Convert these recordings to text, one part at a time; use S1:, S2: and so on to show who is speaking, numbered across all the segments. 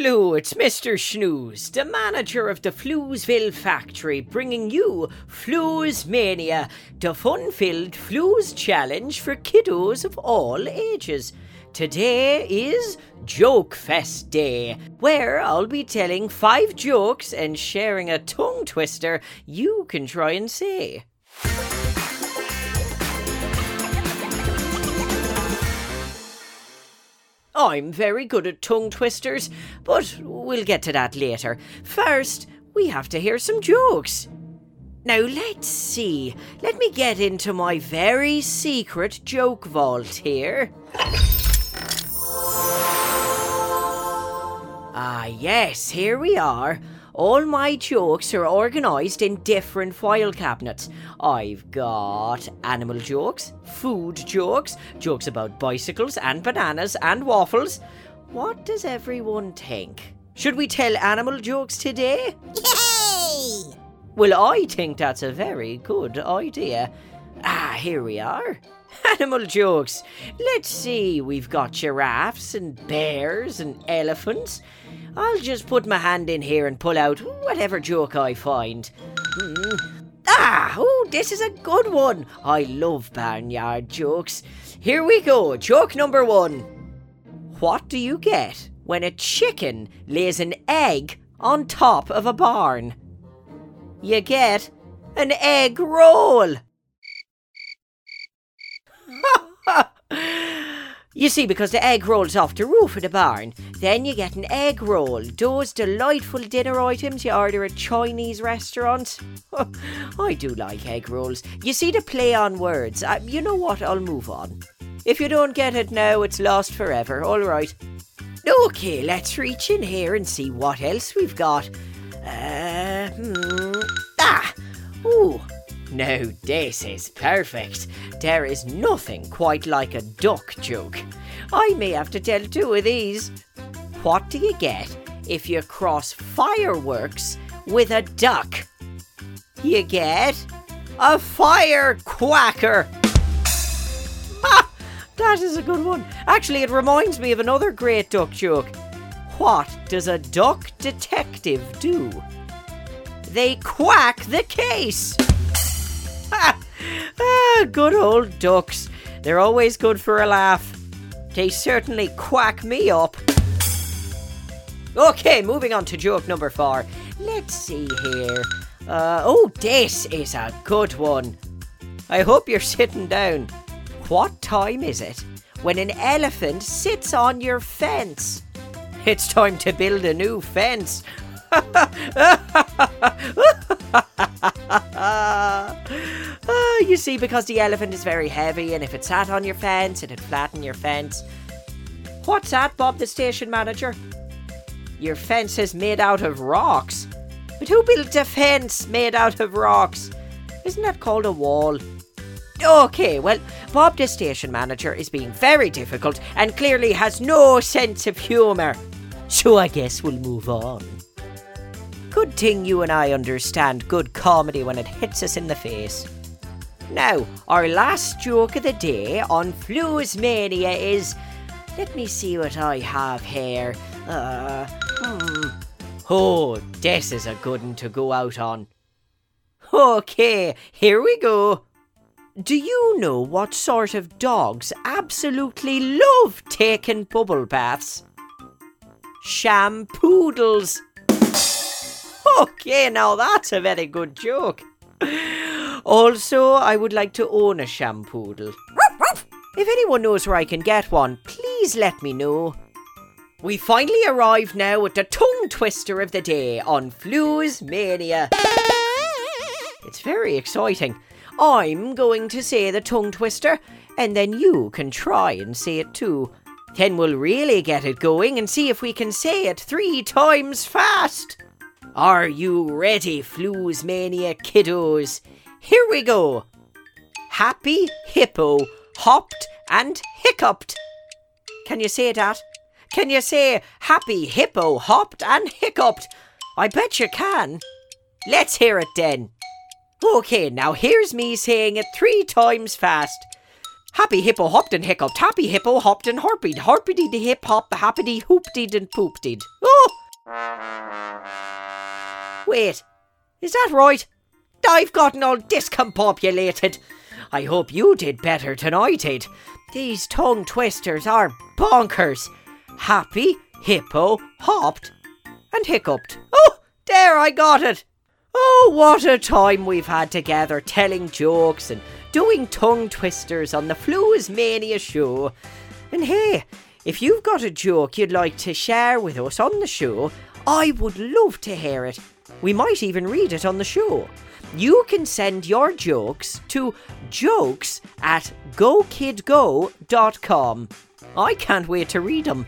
S1: Hello, it's Mr. Schnooze, the manager of the Floozeville factory, bringing you Flooze Mania, the fun filled Flooze challenge for kiddos of all ages. Today is Joke Fest Day, where I'll be telling five jokes and sharing a tongue twister you can try and say. I'm very good at tongue twisters, but we'll get to that later. First, we have to hear some jokes. Now, let's see. Let me get into my very secret joke vault here. Ah, yes, here we are. All my jokes are organised in different file cabinets. I've got animal jokes, food jokes, jokes about bicycles and bananas and waffles. What does everyone think? Should we tell animal jokes today?
S2: Yay!
S1: Well, I think that's a very good idea. Ah, here we are. Animal jokes. Let's see, we've got giraffes and bears and elephants. I'll just put my hand in here and pull out whatever joke I find. Hmm. Ah, this is a good one. I love barnyard jokes. Here we go. Joke number one. What do you get when a chicken lays an egg on top of a barn? You get an egg roll. You see, because the egg rolls off the roof of the barn, then you get an egg roll. Those delightful dinner items you order at Chinese restaurants. I do like egg rolls. You see the play on words. Uh, you know what? I'll move on. If you don't get it now, it's lost forever. All right. Okay, let's reach in here and see what else we've got. Uh, hmm. Ah! Ooh, now, this is perfect. There is nothing quite like a duck joke. I may have to tell two of these. What do you get if you cross fireworks with a duck? You get a firecracker. Ha! That is a good one. Actually, it reminds me of another great duck joke. What does a duck detective do? They quack the case. Good old ducks. They're always good for a laugh. They certainly quack me up. Okay, moving on to joke number four. Let's see here. Uh, oh, this is a good one. I hope you're sitting down. What time is it when an elephant sits on your fence? It's time to build a new fence. See, because the elephant is very heavy, and if it sat on your fence, it'd flatten your fence. What's that, Bob the station manager? Your fence is made out of rocks. But who built a fence made out of rocks? Isn't that called a wall? Okay, well, Bob the station manager is being very difficult and clearly has no sense of humour. So I guess we'll move on. Good thing you and I understand good comedy when it hits us in the face. Now, our last joke of the day on Flooze Mania is. Let me see what I have here. Uh, hmm. Oh, this is a good one to go out on. Okay, here we go. Do you know what sort of dogs absolutely love taking bubble baths? Shampoodles. Okay, now that's a very good joke. Also, I would like to own a shampoodle. If anyone knows where I can get one, please let me know. We finally arrive now at the tongue twister of the day on Flooze Mania. It's very exciting. I'm going to say the tongue twister, and then you can try and say it too. Then we'll really get it going and see if we can say it three times fast. Are you ready, Flooze Mania kiddos? Here we go. Happy Hippo hopped and hiccuped. Can you say that? Can you say Happy Hippo hopped and hiccuped? I bet you can. Let's hear it then. Okay, now here's me saying it three times fast. Happy Hippo hopped and hiccuped. Happy Hippo hopped and harpied. Harpity the hip hop, happity hooptied and pooptied. Oh! Wait, is that right? I've gotten all discompopulated. I hope you did better than I did. These tongue twisters are bonkers. Happy, hippo, hopped, and hiccuped. Oh, there I got it. Oh, what a time we've had together telling jokes and doing tongue twisters on the Flooze Mania show. And hey, if you've got a joke you'd like to share with us on the show, I would love to hear it. We might even read it on the show. You can send your jokes to jokes at gokidgo.com. I can't wait to read them.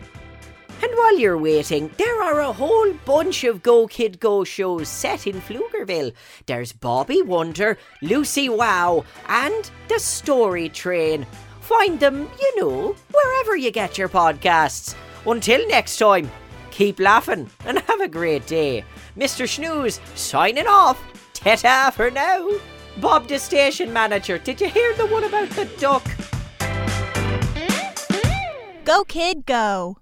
S1: And while you're waiting, there are a whole bunch of Go Kid Go shows set in Floozeville. There's Bobby Wonder, Lucy Wow, and The Story Train. Find them, you know, wherever you get your podcasts. Until next time, keep laughing and have a great day. Mr. Snooze signing off. Ta-ta for now. Bob the station manager, did you hear the one about the duck?
S2: Go, kid, go.